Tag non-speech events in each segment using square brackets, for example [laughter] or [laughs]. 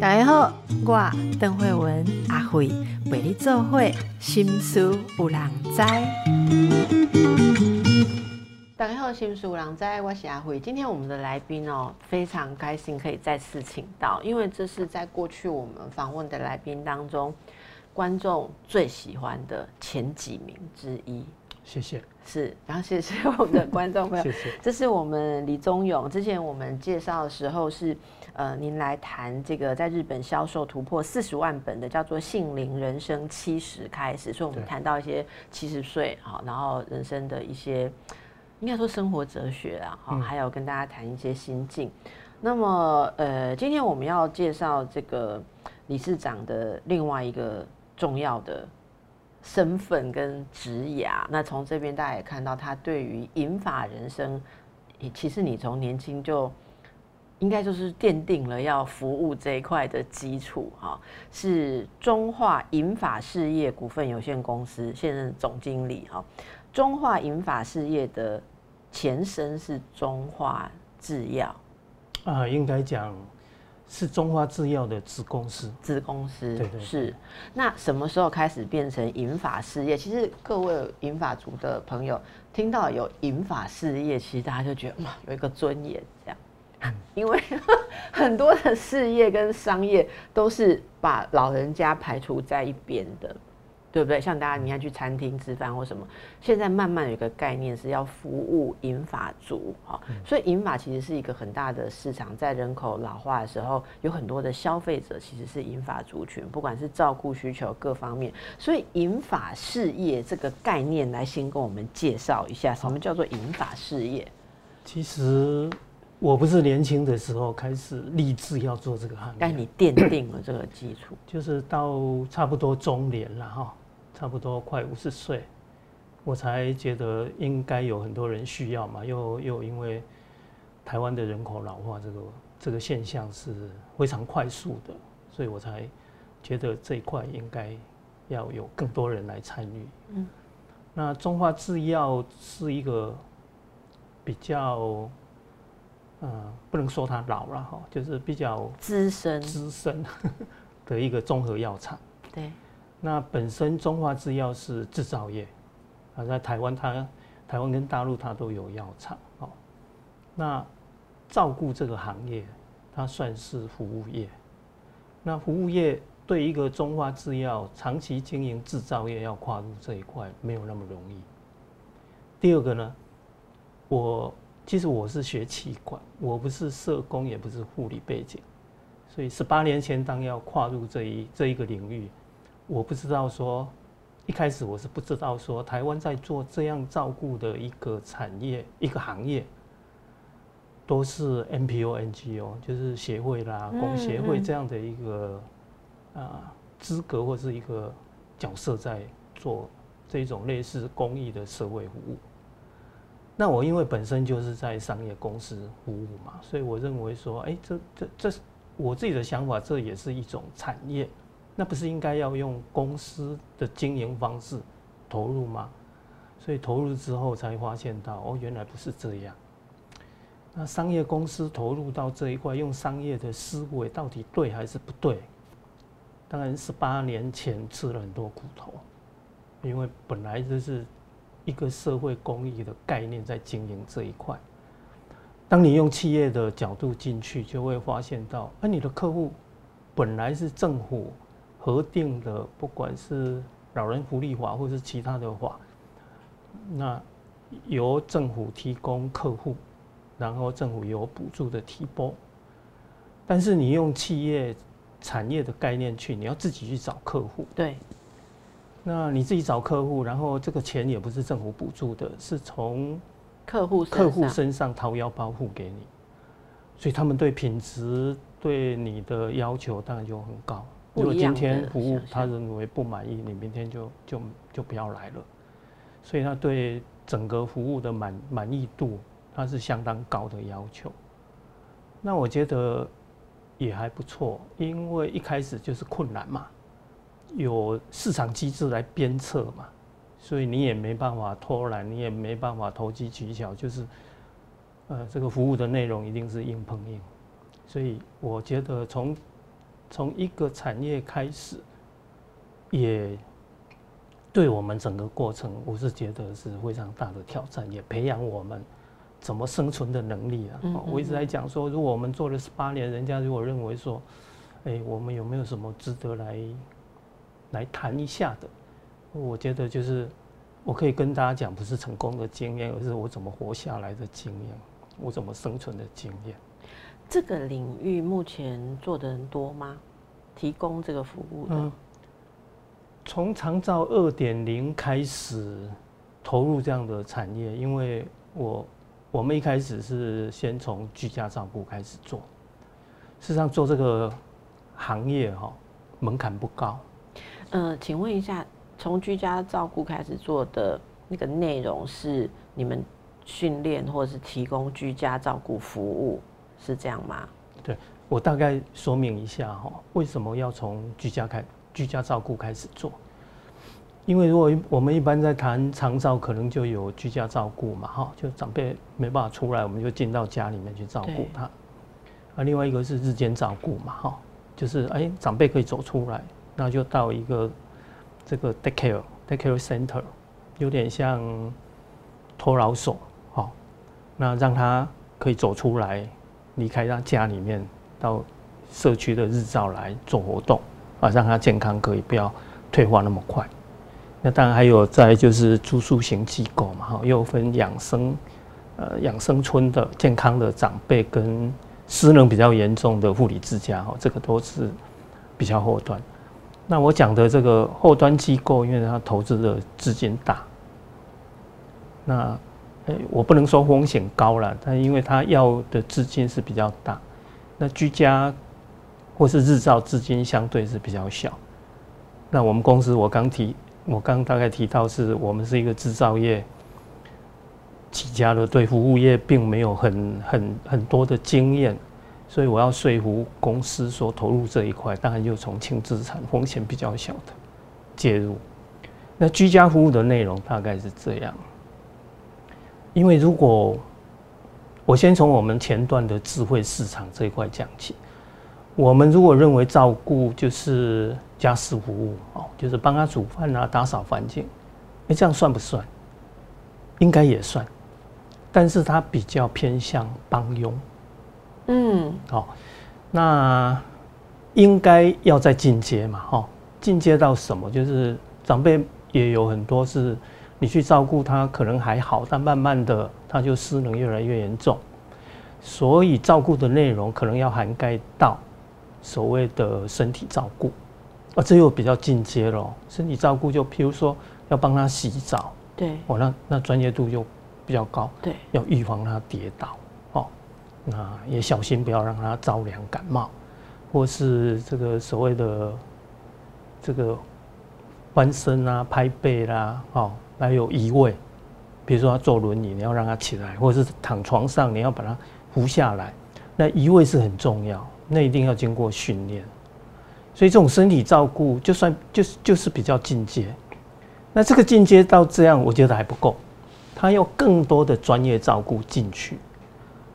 大家好，我邓慧文阿慧为你做会心思有人知。大家好，心思有人知，我是阿慧。今天我们的来宾哦，非常开心可以再次请到，因为这是在过去我们访问的来宾当中，观众最喜欢的前几名之一。谢谢，是，然后谢谢我们的 [laughs] 观众朋友，谢谢。这是我们李宗勇，之前我们介绍的时候是，呃，您来谈这个在日本销售突破四十万本的叫做《杏林人生七十开始》，所以我们谈到一些七十岁好，然后人生的一些应该说生活哲学啊，哈、嗯还有跟大家谈一些心境。那么，呃，今天我们要介绍这个理事长的另外一个重要的身份跟职涯。那从这边大家也看到，他对于银发人生，其实你从年轻就应该就是奠定了要服务这一块的基础哈、是中化银发事业股份有限公司现任总经理哈、中化银发事业的前身是中化制药。啊，应该讲是中华制药的子公司。子公司，对对对是。那什么时候开始变成银发事业？其实各位银发族的朋友听到有银发事业，其实大家就觉得哇，有一个尊严这样。因为 [laughs] 很多的事业跟商业都是把老人家排除在一边的，对不对？像大家你看去餐厅吃饭或什么，现在慢慢有一个概念是要服务银发族，哈、所以银发其实是一个很大的市场，在人口老化的时候，有很多的消费者其实是银发族群，不管是照顾需求各方面，所以银发事业这个概念，来先跟我们介绍一下，什么叫做银发事业？其实我不是年轻的时候开始立志要做这个行业，但你奠定了这个基础，就是到差不多中年了哈，差不多快五十岁，我才觉得应该有很多人需要嘛，又又因为台湾的人口老化这个这个现象是非常快速的，所以我才觉得这一块应该要有更多人来参与。嗯，那中华制药是一个比较，呃，不能说它老了哈，就是比较资深，资深的一个综合药厂。对，那本身中华制药是制造业，啊，在台湾它台湾跟大陆它都有药厂哦。那照顾这个行业，它算是服务业。那服务业对一个中华制药长期经营制造业要跨入这一块，没有那么容易。第二个呢，我其实我是学气管，我不是社工，也不是护理背景，所以十八年前当要跨入这一这一个领域，我不知道说，一开始我是不知道说台湾在做这样照顾的一个产业一个行业，都是 NPO NGO，就是协会啦、嗯工协会嗯这样的一个啊资格或是一个角色在做这种类似公益的社会服务。那我因为本身就是在商业公司服务嘛，所以我认为说，哎，这这这是我自己的想法，这也是一种产业，那不是应该要用公司的经营方式投入吗？所以投入之后才发现到，哦，原来不是这样。那商业公司投入到这一块，用商业的思维到底对还是不对？当然，十八年前吃了很多苦头，因为本来就是一个社会公益的概念在经营这一块。当你用企业的角度进去，就会发现到，啊，你的客户本来是政府核定的，不管是老人福利法或是其他的法，那由政府提供客户，然后政府有补助的提拨。但是你用企业产业的概念去，你要自己去找客户。对，那你自己找客户，然后这个钱也不是政府补助的，是从客户客户身上掏腰包付给你，所以他们对品质对你的要求当然就很高。如果今天服务他认为不满意，你明天就就就不要来了。所以他对整个服务的满满意度，他是相当高的要求。那我觉得也还不错，因为一开始就是困难嘛，有市场机制来鞭策嘛，所以你也没办法偷懒，你也没办法投机取巧，就是呃，这个服务的内容一定是硬碰硬，所以我觉得从从一个产业开始，也对我们整个过程，我是觉得是非常大的挑战，也培养我们怎么生存的能力啊。我一直在讲说，如果我们做了十八年，人家如果认为说，哎，我们有没有什么值得来来谈一下的？我觉得就是我可以跟大家讲，不是成功的经验，而是我怎么活下来的经验。我怎么生存的经验？这个领域目前做的人多吗？提供这个服务的？从长照二点零开始投入这样的产业，因为我我们一开始是先从居家照顾开始做。事实上，做这个行业哈门槛不高。呃，请问一下，从居家照顾开始做的那个内容是你们？训练或者是提供居家照顾服务是这样吗？对我大概说明一下哈，为什么要从居家开居家照顾开始做？因为如果我们一般在谈长照，可能就有居家照顾嘛哈，就长辈没办法出来，我们就进到家里面去照顾他。啊，另外一个是日间照顾嘛哈，就是哎长辈可以走出来，那就到一个这个 take care take care center，有点像托老所。那让他可以走出来，离开他家里面，到社区的日照来做活动啊，让他健康可以不要退化那么快。那当然还有在就是住宿型机构嘛，哈，又分养生呃养生村的健康的长辈跟失能比较严重的护理之家，哈，这个都是比较后端。那我讲的这个后端机构，因为它投资的资金大，那。我不能说风险高了，但因为他要的资金是比较大，那居家或是日照资金相对是比较小。那我们公司我刚提，我刚大概提到是我们是一个制造业起家的，对服务业并没有很很很多的经验，所以我要说服公司说投入这一块，当然就从轻资产、风险比较小的介入。那居家服务的内容大概是这样。因为如果我先从我们前段的智慧市场这一块讲起，我们如果认为照顾就是家事服务哦，就是帮他煮饭啊、打扫环境，哎，这样算不算？应该也算，但是它比较偏向帮佣。嗯，好，那应该要再进阶嘛，哈，进阶到什么？就是长辈也有很多是。你去照顾他可能还好，但慢慢的他就失能越来越严重，所以照顾的内容可能要涵盖到所谓的身体照顾，啊，这又比较进阶了。身体照顾就譬如说要帮他洗澡，对，哦，那那专业度就比较高，对，要预防他跌倒，哦，那也小心不要让他着凉感冒，或是这个所谓的这个翻身啊、拍背啦，哦。还有移位，比如说他坐轮椅，你要让他起来，或者是躺床上，你要把他扶下来。那移位是很重要，那一定要经过训练。所以这种身体照顾，就算就是就是比较进阶。那这个进阶到这样，我觉得还不够，他要更多的专业照顾进去。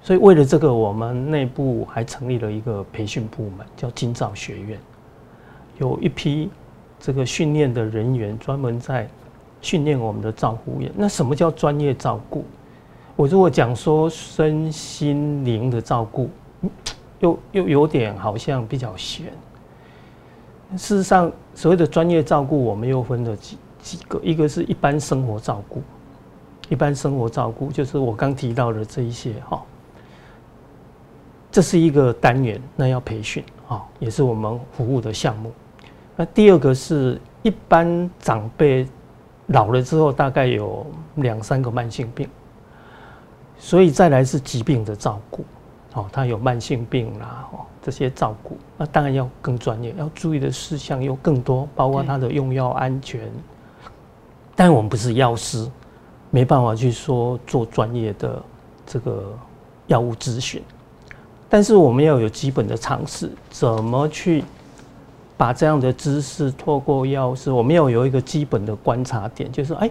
所以为了这个，我们内部还成立了一个培训部门，叫金照学院，有一批这个训练的人员专门在。训练我们的照顾员，那什么叫专业照顾？我如果讲说身心灵的照顾，又又有点好像比较悬。事实上，所谓的专业照顾，我们又分了几几个，一个是一般生活照顾，一般生活照顾就是我刚提到的这一些哈，这是一个单元，那要培训啊，也是我们服务的项目。那第二个是一般长辈。老了之后，大概有两三个慢性病，所以再来是疾病的照顾，哦，他有慢性病啦，哦，这些照顾，那当然要更专业，要注意的事项又更多，包括他的用药安全。但我们不是药师，没办法去说做专业的这个药物咨询，但是我们要有基本的常识，怎么去。把这样的知识透过药师，我们要有一个基本的观察点，就是哎，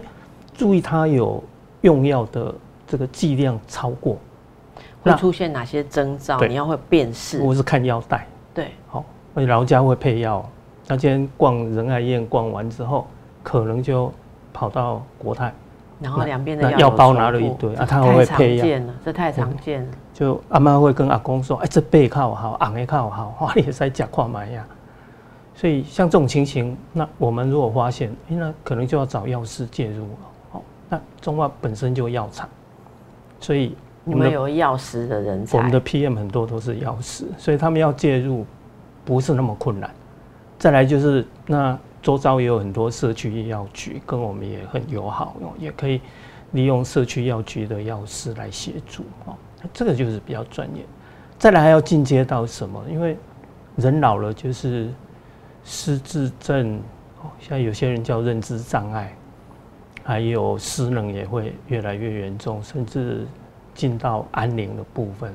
注意他有用药的这个剂量超过，会出现哪些征兆，你要会辨识。我是看腰带，对，好，而且老家会配药。那今天逛仁爱医院逛完之后，可能就跑到国泰，然后两边的药包拿了一堆啊，他会配药，这太常见了。就阿妈会跟阿公说：“哎，这背靠好，昂的靠好，哇，你也在假跨买呀。”所以像这种情形，那我们如果发现，那可能就要找药师介入了。好，那中华本身就药厂，所以我们有药师的人才，我们的 PM 很多都是药师，所以他们要介入不是那么困难。再来就是，那周遭也有很多社区药局跟我们也很友好，也可以利用社区药局的药师来协助。哦，这个就是比较专业。再来还要进阶到什么？因为人老了就是。失智症，哦，现在有些人叫认知障碍，还有失能也会越来越严重，甚至进到安宁的部分。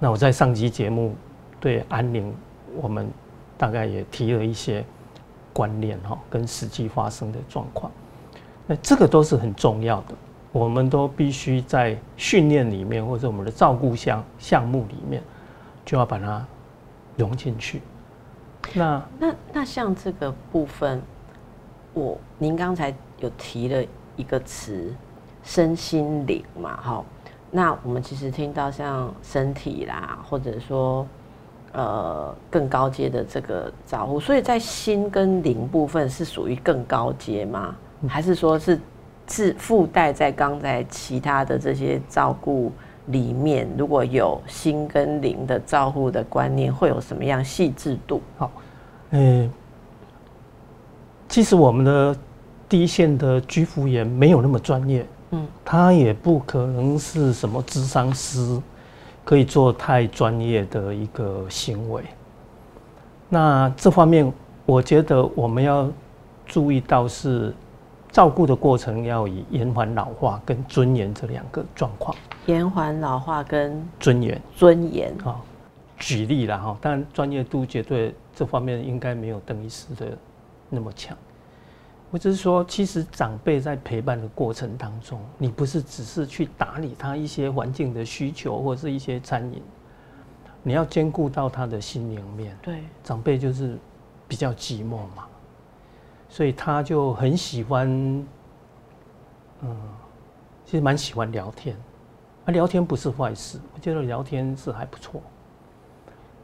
那我在上集节目对安宁，我们大概也提了一些观念哈，跟实际发生的状况。那这个都是很重要的，我们都必须在训练里面或者我们的照顾项项目里面，就要把它融进去。那那那像这个部分，我您刚才有提了一个词“身心灵”嘛，哈。那我们其实听到像身体啦，或者说呃更高阶的这个照顾，所以在心跟灵部分是属于更高阶吗？还是说是是附带在刚才其他的这些照顾里面？如果有心跟灵的照护的观念，会有什么样细致度？好。嗯，其实我们的第一线的居服员没有那么专业，嗯，他也不可能是什么智商师，可以做太专业的一个行为。那这方面，我觉得我们要注意到是照顾的过程要以延缓老化跟尊严这两个状况。延缓老化跟尊严，尊严啊。举例了哈，但专业度绝对这方面应该没有邓医师的那么强。我只是说，其实长辈在陪伴的过程当中，你不是只是去打理他一些环境的需求或者是一些餐饮，你要兼顾到他的心灵面。对，长辈就是比较寂寞嘛，所以他就很喜欢，嗯，其实蛮喜欢聊天。啊，聊天不是坏事，我觉得聊天是还不错。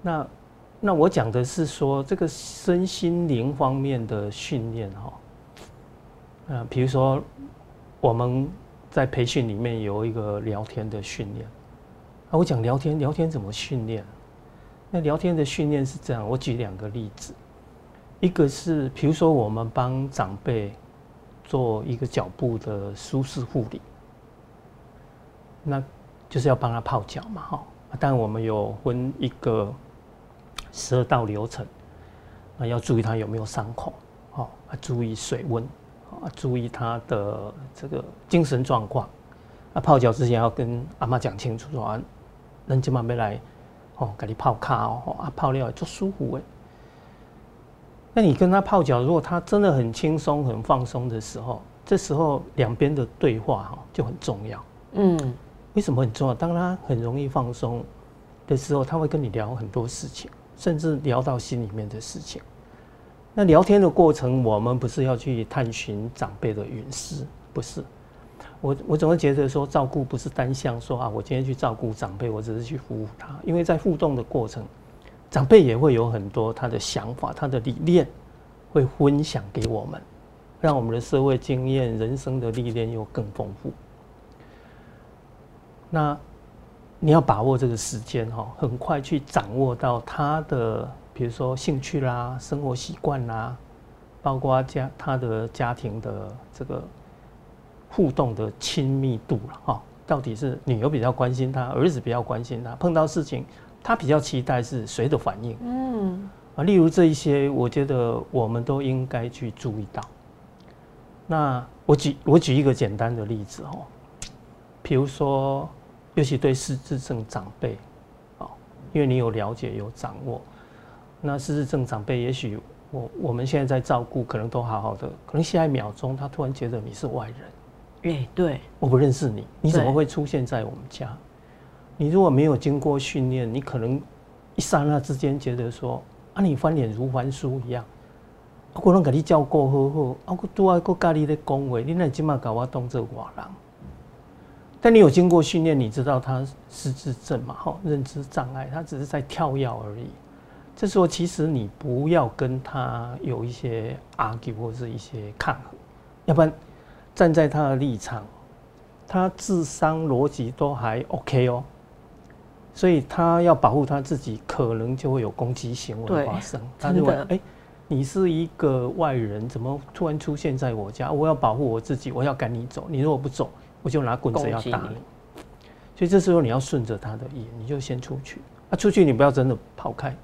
那，那我讲的是说这个身心灵方面的训练哈，呃，比如说我们在培训里面有一个聊天的训练，啊，我讲聊天，聊天怎么训练？那聊天的训练是这样，我举两个例子，一个是比如说我们帮长辈做一个脚部的舒适护理，那就是要帮他泡脚嘛，哈，但我们有分一个。十二道流程，啊，要注意他有没有伤口，好，啊，注意水温，啊，注意他的这个精神状况，啊，泡脚之前要跟阿妈讲清楚，说啊，人今晚没来，哦，给你泡卡哦，啊，泡料做舒服诶。那你跟他泡脚，如果他真的很轻松、很放松的时候，这时候两边的对话哈就很重要。嗯，为什么很重要？当他很容易放松的时候，他会跟你聊很多事情。甚至聊到心里面的事情，那聊天的过程，我们不是要去探寻长辈的隐私，不是。我我总是觉得说，照顾不是单向说啊，我今天去照顾长辈，我只是去服务他。因为在互动的过程，长辈也会有很多他的想法、他的理念，会分享给我们，让我们的社会经验、人生的历练又更丰富。那。你要把握这个时间哈，很快去掌握到他的，比如说兴趣啦、生活习惯啦，包括家他的家庭的这个互动的亲密度了哈。到底是女儿比较关心他，儿子比较关心他，碰到事情他比较期待是谁的反应？嗯，啊，例如这一些，我觉得我们都应该去注意到。那我举我举一个简单的例子哦，比如说。尤其对失智症长辈，哦，因为你有了解有掌握，那失智症长辈也许我我们现在在照顾，可能都好好的，可能下一秒钟他突然觉得你是外人，哎，对，我不认识你，你怎么会出现在我们家？你如果没有经过训练，你可能一刹那之间觉得说啊，你翻脸如翻书一样。我拢甲你照顾好好，啊，我拄啊个甲你咧讲话，你那即马甲我当做外人。但你有经过训练，你知道他失智症嘛？哈，认知障碍，他只是在跳跃而已。这时候其实你不要跟他有一些 argue 或是一些抗衡，要不然站在他的立场，他智商逻辑都还 OK 哦，所以他要保护他自己，可能就会有攻击行为发生。他认为，哎。你是一个外人，怎么突然出现在我家？我要保护我自己，我要赶你走。你如果不走，我就拿棍子要打你。所以这时候你要顺着他的意，你就先出去。啊，出去你不要真的跑开，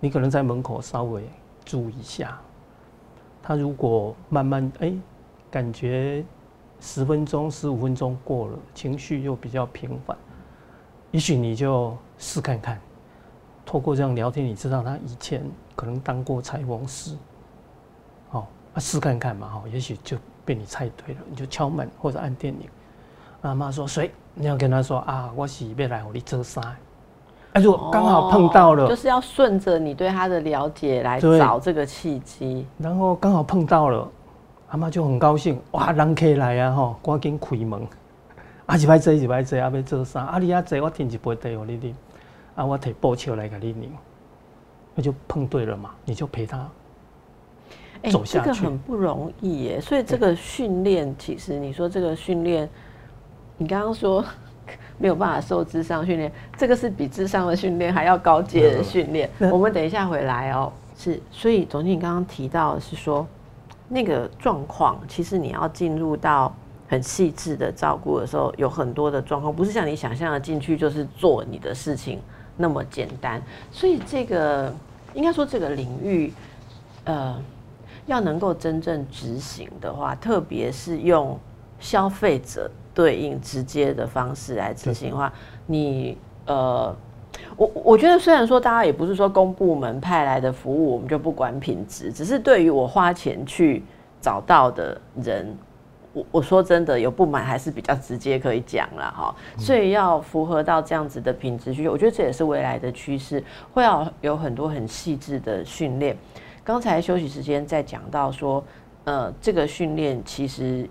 你可能在门口稍微注意一下。他如果慢慢哎，感觉十分钟、十五分钟过了，情绪又比较平缓，也许你就试看看。透过这样聊天，你知道他以前可能当过裁缝师，哦，啊试看看嘛，哈，也许就被你猜对了，你就敲门或者按电铃。阿妈说谁？你要跟他说啊，我是要来我你做啥？哎，如果刚好碰到了，就是要顺着你对他的了解来找这个契机。然后刚好碰到了，阿妈就很高兴，哇，人客来啊，吼，赶紧开门。啊，一摆坐一摆坐，啊，要做啥？啊，你啊坐，我添一杯茶给你啉。啊，我提波球来给你拧，那就碰对了嘛，你就陪他走下去。这个很不容易耶，所以这个训练，其实你说这个训练，你刚刚说 [laughs] 没有办法受智商训练，这个是比智商的训练还要高阶的训练。我们等一下回来哦，是，所以总经理刚刚提到是说，那个状况，其实你要进入到很细致的照顾的时候，有很多的状况，不是像你想象的进去就是做你的事情。那么简单，所以这个应该说这个领域，呃，要能够真正执行的话，特别是用消费者对应直接的方式来执行的话，你呃，我我觉得虽然说大家也不是说公部门派来的服务我们就不管品质，只是对于我花钱去找到的人。我我说真的有不满还是比较直接可以讲了哈，所以要符合到这样子的品质需求，我觉得这也是未来的趋势，会要有很多很细致的训练。刚才休息时间在讲到说，呃，这个训练其实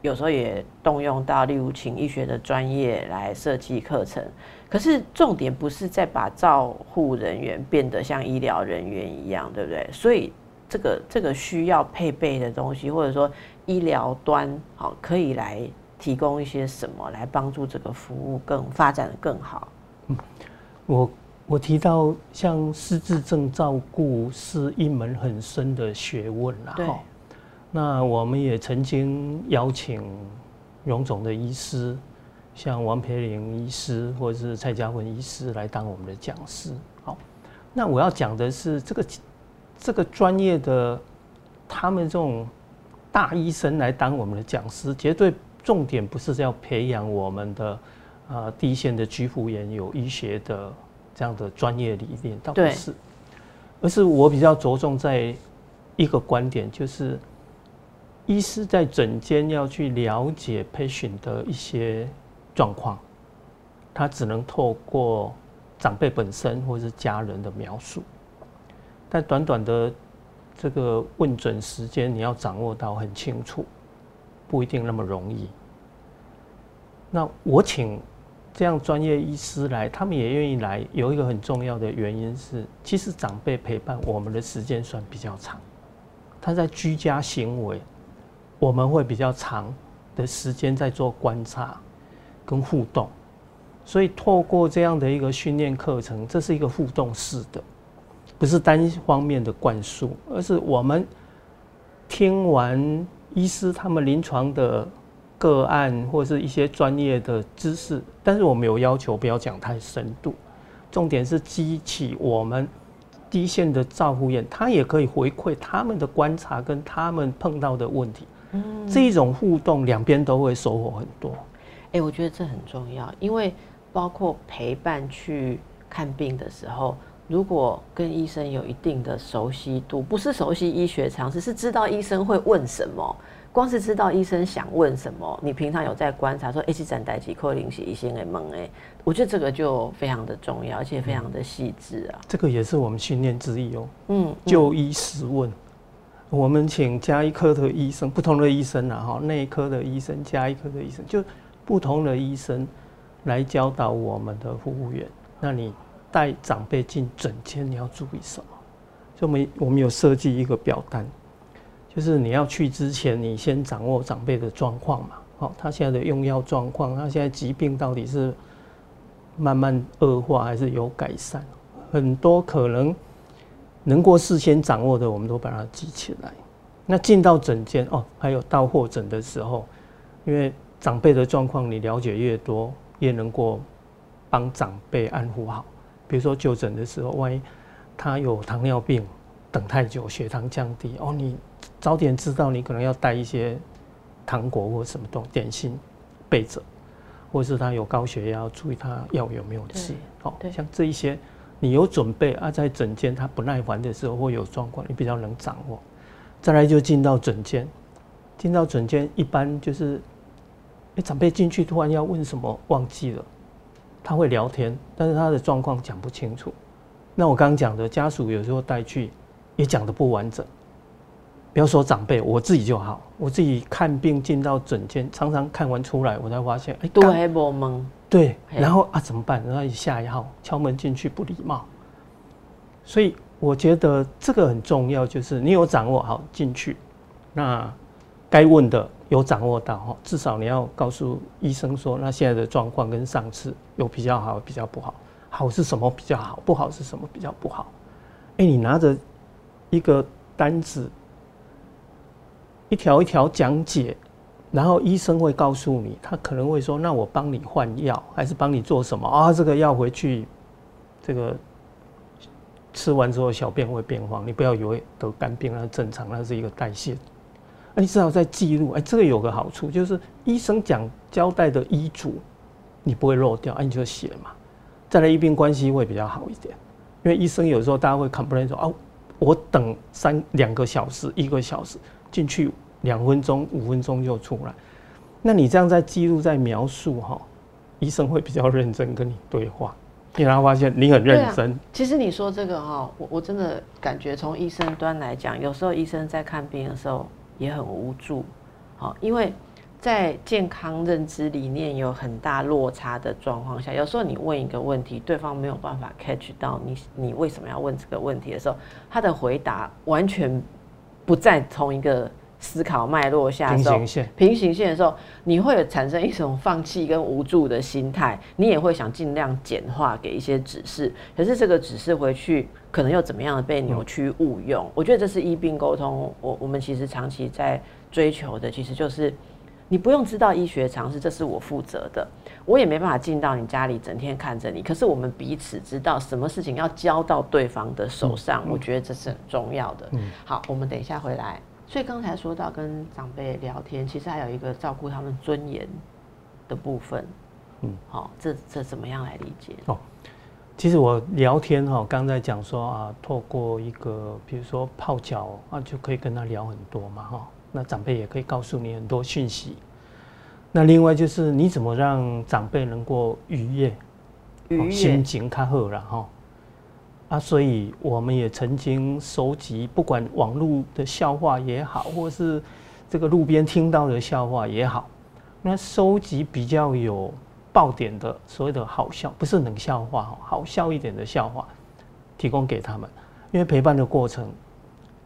有时候也动用到，例如请医学的专业来设计课程，可是重点不是在把照护人员变得像医疗人员一样，对不对？所以这个这个需要配备的东西，或者说。医疗端好，可以来提供一些什么来帮助这个服务更发展的更好？嗯，我我提到像失智症照顾是一门很深的学问啦。对。那我们也曾经邀请荣总的医师，像王培玲医师或者是蔡家文医师来当我们的讲师。好，那我要讲的是这个这个专业的他们这种。大医生来当我们的讲师，绝对重点不是要培养我们的啊第一线的居服员有医学的这样的专业理念，倒不是，而是我比较着重在一个观点，就是医师在诊间要去了解 patient 的一些状况，他只能透过长辈本身或者是家人的描述，但短短的。这个问诊时间你要掌握到很清楚，不一定那么容易。那我请这样专业医师来，他们也愿意来，有一个很重要的原因是，其实长辈陪伴我们的时间算比较长，他在居家行为，我们会比较长的时间在做观察跟互动，所以透过这样的一个训练课程，这是一个互动式的。不是单方面的灌输，而是我们听完医师他们临床的个案或是一些专业的知识，但是我们有要求不要讲太深度，重点是激起我们第一线的照护员，他也可以回馈他们的观察跟他们碰到的问题，嗯，这一种互动两边都会收获很多。哎，我觉得这很重要，因为包括陪伴去看病的时候。如果跟医生有一定的熟悉度，不是熟悉医学常识，是知道医生会问什么。光是知道医生想问什么，你平常有在观察说，哎，这站代几扣零血医生的问哎，我觉得这个就非常的重要，而且非常的细致啊。这个也是我们训练之一哦。嗯，就医实问，我们请加医科的医生，不同的医生啊，哈，内科的医生，加医科的医生，就不同的医生来教导我们的服务员。那你带长辈进诊间，你要注意什么？就我们我们有设计一个表单。就是你要去之前，你先掌握长辈的状况嘛，好，他现在的用药状况，他现在疾病到底是慢慢恶化还是有改善？很多可能能够事先掌握的，我们都把它记起来。那进到诊间哦，还有到获诊的时候，因为长辈的状况你了解越多，越能够帮长辈安抚好。比如说就诊的时候，万一他有糖尿病，等太久，血糖降低哦，你。早点知道，你可能要带一些糖果或什么东点心备着，或是他有高血压，注意他药有没有吃。好，像这一些你有准备啊，在诊间他不耐烦的时候或有状况，你比较能掌握。再来就进到诊间，进到诊间一般就是，哎，长辈进去突然要问什么忘记了，他会聊天，但是他的状况讲不清楚。那我刚刚讲的家属有时候带去也讲的不完整。不要说长辈，我自己就好。我自己看病进到诊间，常常看完出来，我才发现，哎，对，不懵。对，然后啊，怎么办？然后下一号敲门进去不礼貌。所以我觉得这个很重要，就是你有掌握好进去，那该问的有掌握到哈，至少你要告诉医生说，那现在的状况跟上次有比较好，比较不好。好是什么比较好？不好是什么比较不好？哎，你拿着一个单子。一条一条讲解，然后医生会告诉你，他可能会说：“那我帮你换药，还是帮你做什么啊？这个药回去，这个吃完之后小便会变黄，你不要以为得肝病那正常，那是一个代谢。你至少在记录。哎，这个有个好处就是医生讲交代的医嘱，你不会漏掉，哎，你就写嘛。再来医病关系会比较好一点，因为医生有时候大家会 complain 说：啊，我等三两个小时，一个小时。”进去两分钟、五分钟就出来，那你这样在记录、在描述哈，医生会比较认真跟你对话，因为他发现你很认真。其实你说这个哈，我我真的感觉从医生端来讲，有时候医生在看病的时候也很无助，好，因为在健康认知理念有很大落差的状况下，有时候你问一个问题，对方没有办法 catch 到你，你为什么要问这个问题的时候，他的回答完全。不在同一个思考脉络下的时候，平行线平行线的时候，你会产生一种放弃跟无助的心态，你也会想尽量简化给一些指示，可是这个指示回去可能又怎么样的被扭曲误用？我觉得这是医病沟通，我我们其实长期在追求的，其实就是你不用知道医学常识，这是我负责的。我也没办法进到你家里，整天看着你。可是我们彼此知道，什么事情要交到对方的手上，我觉得这是很重要的。好，我们等一下回来。所以刚才说到跟长辈聊天，其实还有一个照顾他们尊严的部分。嗯，好，这这怎么样来理解？哦，其实我聊天哈，刚才讲说啊，透过一个比如说泡脚啊，就可以跟他聊很多嘛哈。那长辈也可以告诉你很多讯息。那另外就是你怎么让长辈能够愉悦，心情开好了哈啊，所以我们也曾经收集，不管网络的笑话也好，或是这个路边听到的笑话也好，那收集比较有爆点的所谓的好笑，不是冷笑话，好笑一点的笑话，提供给他们，因为陪伴的过程，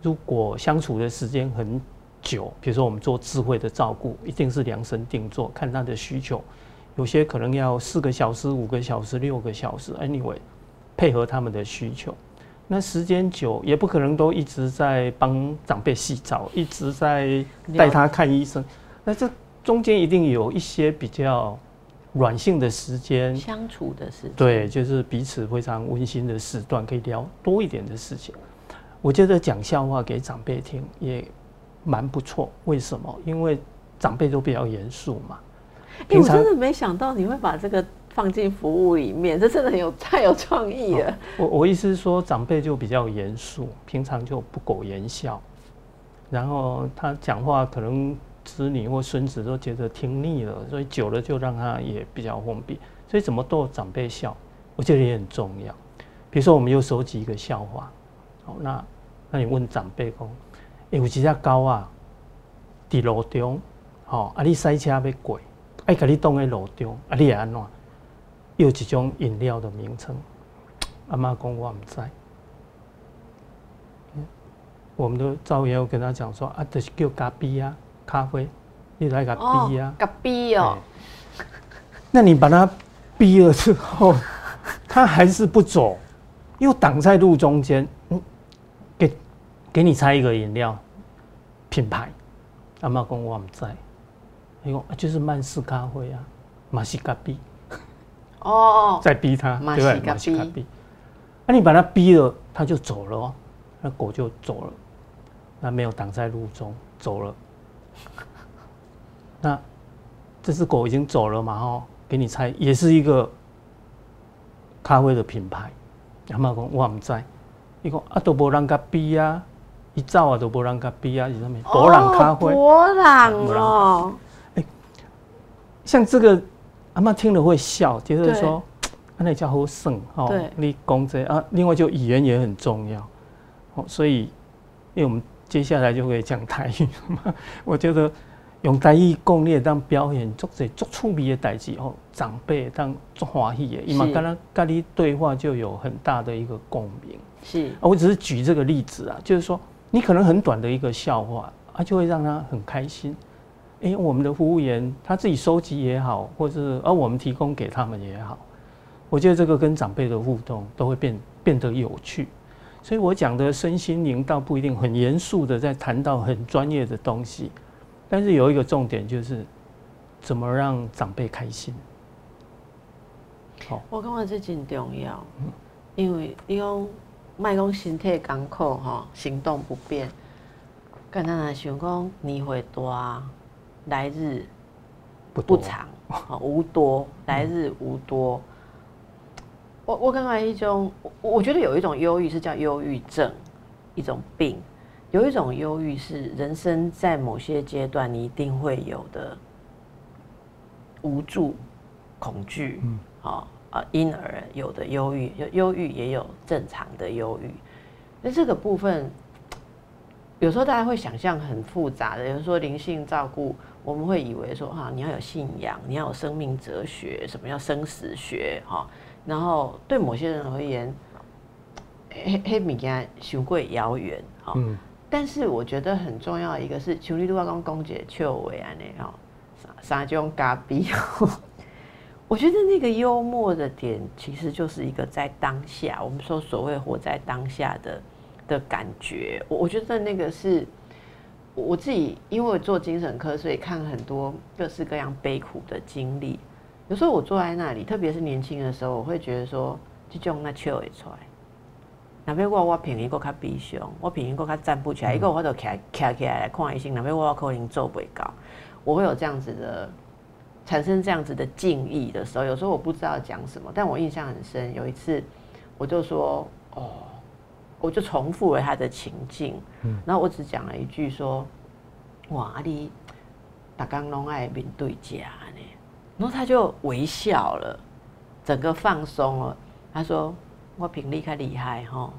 如果相处的时间很。久，比如说我们做智慧的照顾，一定是量身定做，看他的需求，有些可能要四个小时、五个小时、六个小时，anyway，配合他们的需求。那时间久，也不可能都一直在帮长辈洗澡，一直在带他看医生。那这中间一定有一些比较软性的时间，相处的时间，对，就是彼此非常温馨的时段，可以聊多一点的事情。我觉得讲笑话给长辈听也。蛮不错，为什么？因为长辈都比较严肃嘛。哎，我真的没想到你会把这个放进服务里面，[laughs] 这真的很有 [laughs] 太有创意了。我我意思是说，长辈就比较严肃，平常就不苟言笑，然后他讲话可能子女或孙子都觉得听腻了，所以久了就让他也比较封闭。所以怎么逗长辈笑，我觉得也很重要。比如说，我们又收集一个笑话，好，那那你问长辈讲，哎，有几只狗啊，伫路中，好，啊，你塞车要过，爱甲你挡在路中，啊，你也安怎？有一种饮料的名称，阿妈讲我唔知。我们的赵爷有跟他讲说啊，就是叫咖啡啊，咖啡，你来咖啡啊，咖啡哦。那你把他逼了之后，[laughs] 他还是不走，又挡在路中间。嗯，给给你猜一个饮料品牌，阿妈讲我唔知。哎呦，就是曼斯咖啡啊，马西咖啡。哦，再逼他，对不对？马西咖啡。那你把它逼了，它就走了，那狗就走了，那没有挡在路中，走了。[laughs] 那这只狗已经走了嘛？哦，给你猜，也是一个咖啡的品牌。阿妈讲我唔知，伊讲啊都无人甲逼啊，一走啊都无人甲逼啊，是什么？博朗咖啡。博朗哦。哎，像这个。阿妈听了会笑，就是说，[tsk] 那叫好省哦。你讲这啊，另外就语言也很重要哦。所以，因为我们接下来就会讲台语嘛，[laughs] 我觉得用台语讲你当表演，做些做趣味的代志哦，长辈当做欢喜的，因为刚刚跟你对话就有很大的一个共鸣。是，我只是举这个例子啊，就是说，你可能很短的一个笑话，啊，就会让他很开心。哎，我们的服务员他自己收集也好，或是而我们提供给他们也好，我觉得这个跟长辈的互动都会变变得有趣。所以我讲的身心灵倒不一定很严肃的在谈到很专业的东西，但是有一个重点就是怎么让长辈开心。好，我感觉这真重要，因为你讲卖讲身体艰苦哈，行动不便，简单来想讲年岁大。来日不长，[laughs] 无多。来日无多。我我刚刚一种，我觉得有一种忧郁是叫忧郁症，一种病。有一种忧郁是人生在某些阶段你一定会有的无助、恐惧。嗯，好啊，因而有的忧郁，有忧郁也有正常的忧郁。那这个部分，有时候大家会想象很复杂的，有人说灵性照顾。我们会以为说哈，你要有信仰，你要有生命哲学，什么叫生死学哈？然后对某些人而言，黑黑米家雄贵遥远哈。嗯。但是我觉得很重要一个是，求你都要跟公姐邱伟安的哈，撒种咖比。我觉得那个幽默的点，其实就是一个在当下，我们说所谓活在当下的的感觉。我我觉得那个是。我自己因为做精神科，所以看很多各式各样悲苦的经历。有时候我坐在那里，特别是年轻的时候，我会觉得说，这种那笑会出来。哪边我我平一个较悲伤，我平一个较站不起来，一个我都起起起来来看医生。哪边我可能做不高，我会有这样子的产生这样子的敬意的时候。有时候我不知道讲什么，但我印象很深。有一次，我就说，哦。我就重复了他的情境，然后我只讲了一句说：“哇，阿弟，打刚拢爱面对家呢。”然后他就微笑了，整个放松了。他说：“我品力太厉害哈。”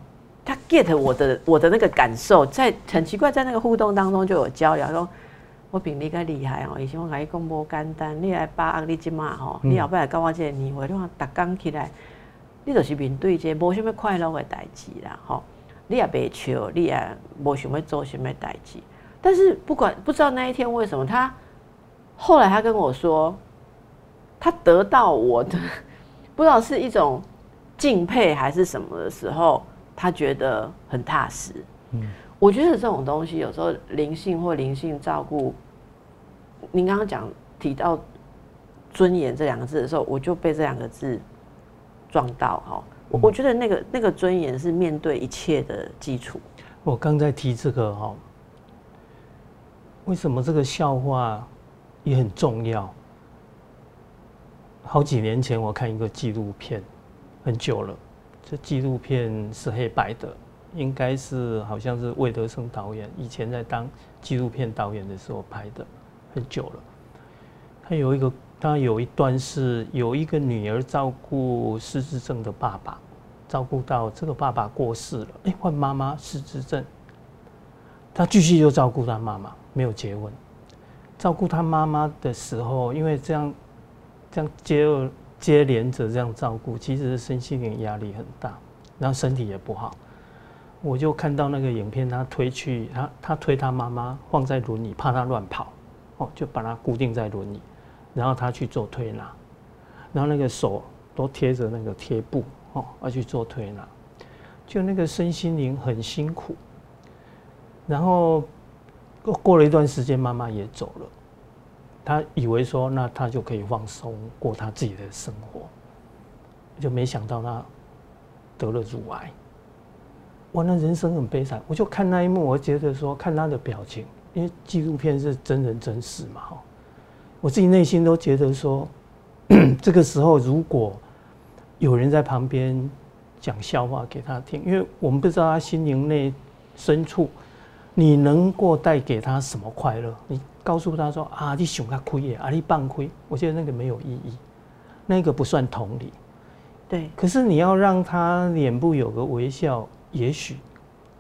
他 get 我的我的那个感受，在很奇怪，在那个互动当中就有交流。说：“我品力太厉害哦，以前我跟你讲无简单，你来把握你即马吼，你后摆来教我这个年会，你看打刚起来，你就是面对这无什么快乐的代志啦，吼。”你也别求，你也无想要做什么代志。但是不管不知道那一天为什么，他后来他跟我说，他得到我的 [laughs] 不知道是一种敬佩还是什么的时候，他觉得很踏实。嗯，我觉得这种东西有时候灵性或灵性照顾，您刚刚讲提到尊严这两个字的时候，我就被这两个字撞到哈。我觉得那个那个尊严是面对一切的基础。我刚在提这个哈，为什么这个笑话也很重要？好几年前我看一个纪录片，很久了，这纪录片是黑白的，应该是好像是魏德生导演以前在当纪录片导演的时候拍的，很久了。他有一个，他有一段是有一个女儿照顾失智症的爸爸，照顾到这个爸爸过世了，哎，换妈妈失智症，他继续又照顾他妈妈，没有结婚。照顾他妈妈的时候，因为这样。这样接二接连着这样照顾，其实身心灵压力很大，然后身体也不好。我就看到那个影片，他推去他他推他妈妈放在轮椅，怕他乱跑，哦，就把他固定在轮椅，然后他去做推拿，然后那个手都贴着那个贴布，哦，要去做推拿，就那个身心灵很辛苦。然后过过了一段时间，妈妈也走了。他以为说，那他就可以放松过他自己的生活，就没想到他得了乳癌。哇，那人生很悲惨。我就看那一幕，我觉得说，看他的表情，因为纪录片是真人真事嘛，哈，我自己内心都觉得说，[clears throat] 这个时候如果有人在旁边讲笑话给他听，因为我们不知道他心灵内深处，你能够带给他什么快乐，你。告诉他说啊，你想他亏耶，啊，你半亏，我觉得那个没有意义，那个不算同理。对，可是你要让他脸部有个微笑，也许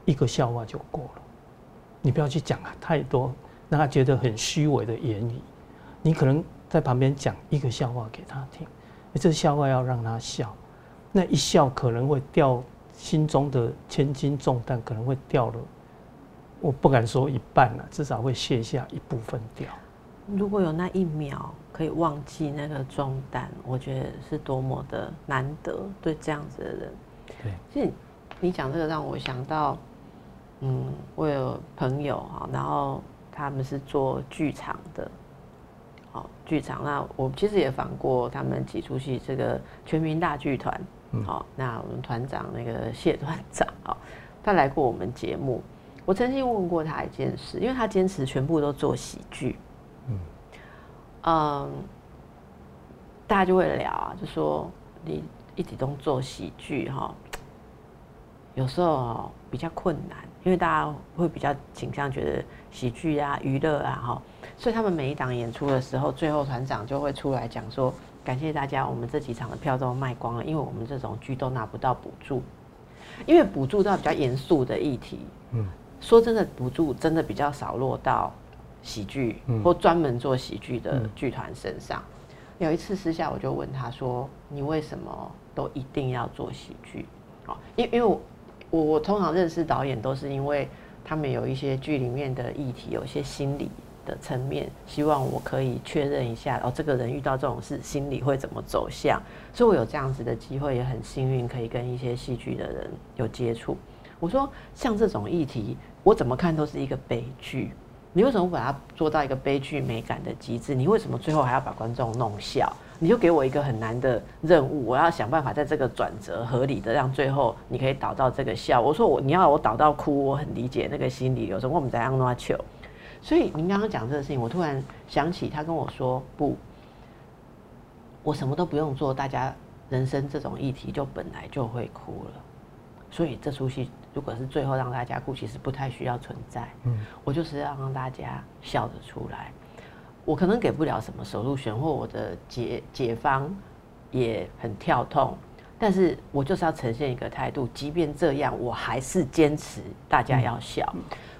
一个笑话就够了。你不要去讲太多，让他觉得很虚伪的言语。你可能在旁边讲一个笑话给他听，这笑话要让他笑，那一笑可能会掉心中的千斤重担，可能会掉了。我不敢说一半了，至少会卸下一部分掉。如果有那一秒可以忘记那个重担，我觉得是多么的难得。对这样子的人，对，其实你讲这个让我想到，嗯，我有朋友哈，然后他们是做剧场的，好剧场。那我其实也访过他们几出戏，这个全民大剧团，好，那我们团长那个谢团长，好，他来过我们节目。我曾经问过他一件事，因为他坚持全部都做喜剧，嗯，嗯，大家就会聊啊，就说你一直都做喜剧哈，有时候比较困难，因为大家会比较倾向觉得喜剧啊、娱乐啊哈，所以他们每一档演出的时候，最后团长就会出来讲说，感谢大家，我们这几场的票都卖光了，因为我们这种剧都拿不到补助，因为补助到比较严肃的议题，嗯。说真的，补助真的比较少落到喜剧或专门做喜剧的剧团身上。有一次私下我就问他说：“你为什么都一定要做喜剧？”哦，因因为我我我通常认识导演都是因为他们有一些剧里面的议题，有一些心理的层面，希望我可以确认一下哦，这个人遇到这种事心理会怎么走向。所以我有这样子的机会，也很幸运可以跟一些戏剧的人有接触。我说，像这种议题，我怎么看都是一个悲剧。你为什么把它做到一个悲剧美感的极致？你为什么最后还要把观众弄笑？你就给我一个很难的任务，我要想办法在这个转折合理的让最后你可以导到这个笑。我说我你要我导到哭，我很理解那个心理。有时候我们在让他求，所以您刚刚讲这个事情，我突然想起他跟我说不，我什么都不用做，大家人生这种议题就本来就会哭了。所以这出戏如果是最后让大家哭，其实不太需要存在。嗯，我就是要让大家笑得出来。我可能给不了什么手入选，或我的解解方也很跳痛，但是我就是要呈现一个态度，即便这样，我还是坚持大家要笑。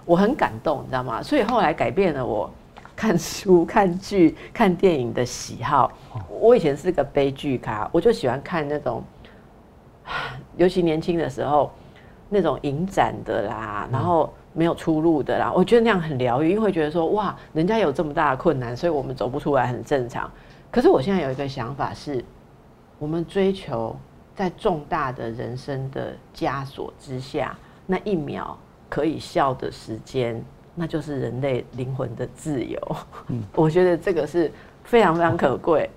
我很感动，你知道吗？所以后来改变了我看书、看剧、看电影的喜好。我以前是个悲剧咖，我就喜欢看那种。[sighs] 尤其年轻的时候，那种影展的啦，然后没有出路的啦，我觉得那样很疗愈，因为会觉得说哇，人家有这么大的困难，所以我们走不出来很正常。可是我现在有一个想法是，我们追求在重大的人生的枷锁之下，那一秒可以笑的时间，那就是人类灵魂的自由。嗯，[laughs] 我觉得这个是非常非常可贵。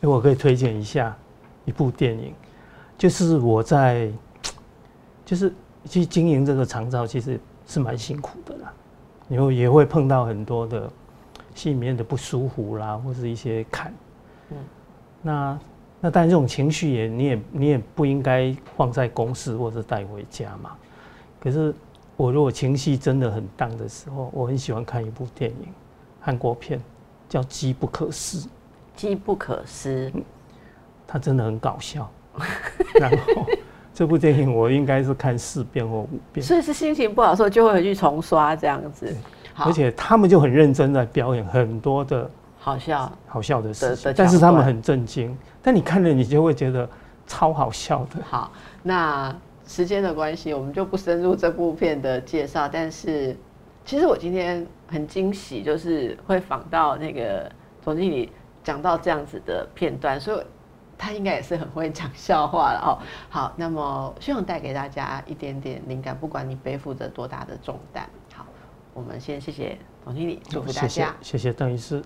我可以推荐一下一部电影。就是我在，就是去经营这个长照，其实是蛮辛苦的啦。然后也会碰到很多的心里面的不舒服啦，或是一些坎。嗯，那那当然这种情绪也你也你也不应该放在公司或者带回家嘛。可是我如果情绪真的很荡的时候，我很喜欢看一部电影，韩国片叫《机不可失》，机不可失，它真的很搞笑。[laughs] 然后这部电影我应该是看四遍或五遍，所以是心情不好的时候就会回去重刷这样子。而且他们就很认真在表演很多的好笑，好笑的事但是他们很震惊，但你看了你就会觉得超好笑的。好，那时间的关系，我们就不深入这部片的介绍。但是，其实我今天很惊喜，就是会访到那个总经理讲到这样子的片段，所以他应该也是很会讲笑话了哦。[laughs] 好，那么希望带给大家一点点灵感，不管你背负着多大的重担。好，我们先谢谢总经理，祝福大家。谢谢邓医师。